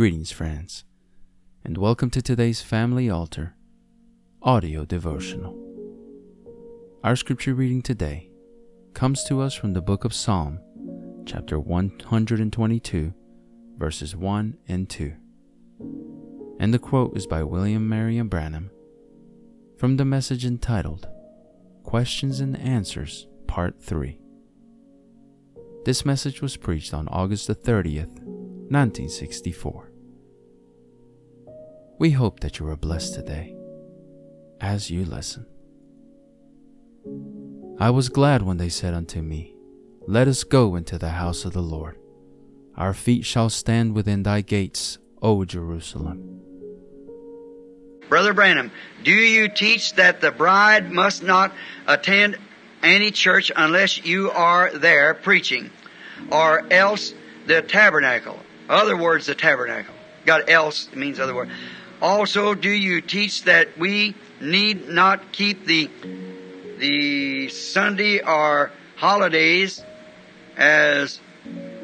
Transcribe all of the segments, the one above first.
Greetings, friends, and welcome to today's Family Altar audio devotional. Our scripture reading today comes to us from the book of Psalm, chapter 122, verses 1 and 2. And the quote is by William Marrion Branham from the message entitled Questions and Answers, Part 3. This message was preached on August the 30th, 1964. We hope that you are blessed today as you listen. I was glad when they said unto me, Let us go into the house of the Lord. Our feet shall stand within thy gates, O Jerusalem. Brother Branham, do you teach that the bride must not attend any church unless you are there preaching, or else the tabernacle? Other words, the tabernacle. God else means other word. Also, do you teach that we need not keep the the Sunday or holidays as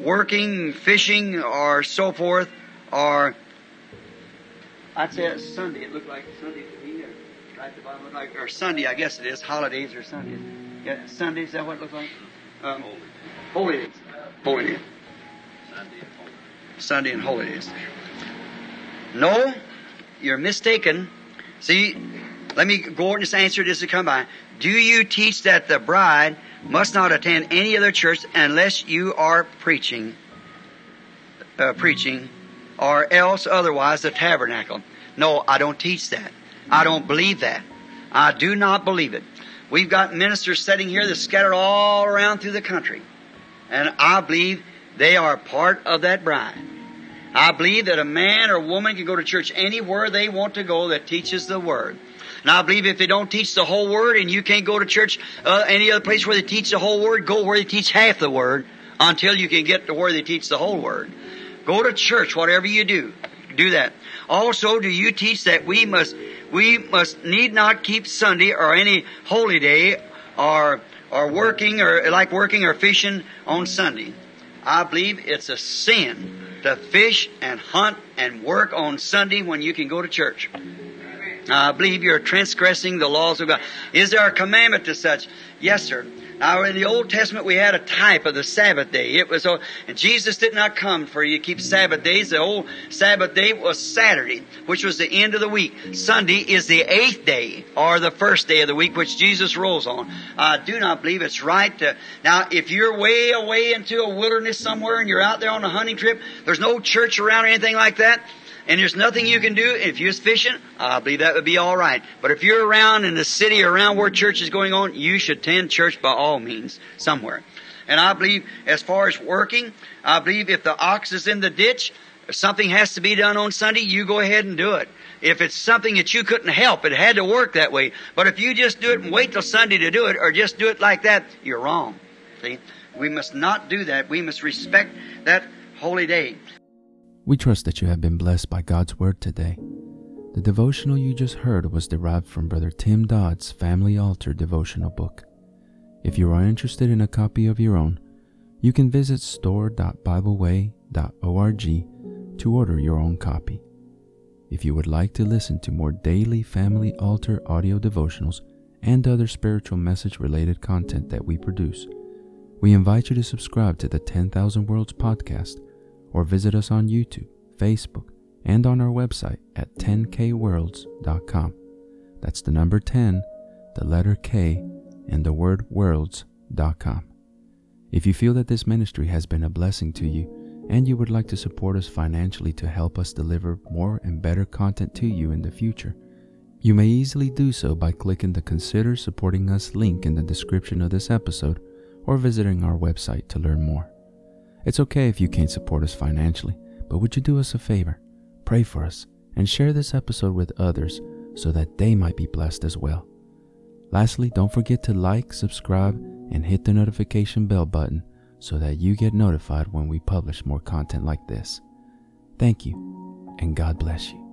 working, fishing, or so forth, or I'd say it's Sunday. It looked like Sunday to me, or right at the bottom, like or Sunday. I guess it is holidays or Sundays. Yeah, Sunday is that what it looks like? Um, holy days. Holy days. Sunday and holy days. No, you're mistaken. See, let me go and just answer this to come by. Do you teach that the bride must not attend any other church unless you are preaching, uh, preaching, or else otherwise the tabernacle? No, I don't teach that. I don't believe that. I do not believe it. We've got ministers sitting here that scattered all around through the country. And I believe they are part of that bride. I believe that a man or woman can go to church anywhere they want to go that teaches the Word. And I believe if they don't teach the whole Word and you can't go to church uh, any other place where they teach the whole Word, go where they teach half the Word until you can get to where they teach the whole Word. Go to church, whatever you do. Do that. Also, do you teach that we must, we must need not keep Sunday or any holy day or, or working or like working or fishing on Sunday? I believe it's a sin to fish and hunt and work on Sunday when you can go to church. I believe you're transgressing the laws of God. Is there a commandment to such? Yes, sir. Now, in the Old Testament, we had a type of the Sabbath day. It was, and Jesus did not come for you to keep Sabbath days. The old Sabbath day was Saturday, which was the end of the week. Sunday is the eighth day, or the first day of the week, which Jesus rose on. I do not believe it's right to, now, if you're way away into a wilderness somewhere and you're out there on a hunting trip, there's no church around or anything like that, and there's nothing you can do. If you're fishing, I believe that would be all right. But if you're around in the city, around where church is going on, you should attend church by all means somewhere. And I believe, as far as working, I believe if the ox is in the ditch, if something has to be done on Sunday, you go ahead and do it. If it's something that you couldn't help, it had to work that way. But if you just do it and wait till Sunday to do it, or just do it like that, you're wrong. See? We must not do that. We must respect that holy day. We trust that you have been blessed by God's Word today. The devotional you just heard was derived from Brother Tim Dodd's Family Altar devotional book. If you are interested in a copy of your own, you can visit store.bibleway.org to order your own copy. If you would like to listen to more daily Family Altar audio devotionals and other spiritual message related content that we produce, we invite you to subscribe to the 10,000 Worlds podcast or visit us on YouTube, Facebook, and on our website at 10kworlds.com. That's the number 10, the letter K, and the word worlds.com. If you feel that this ministry has been a blessing to you and you would like to support us financially to help us deliver more and better content to you in the future, you may easily do so by clicking the Consider Supporting Us link in the description of this episode or visiting our website to learn more. It's okay if you can't support us financially, but would you do us a favor? Pray for us and share this episode with others so that they might be blessed as well. Lastly, don't forget to like, subscribe, and hit the notification bell button so that you get notified when we publish more content like this. Thank you, and God bless you.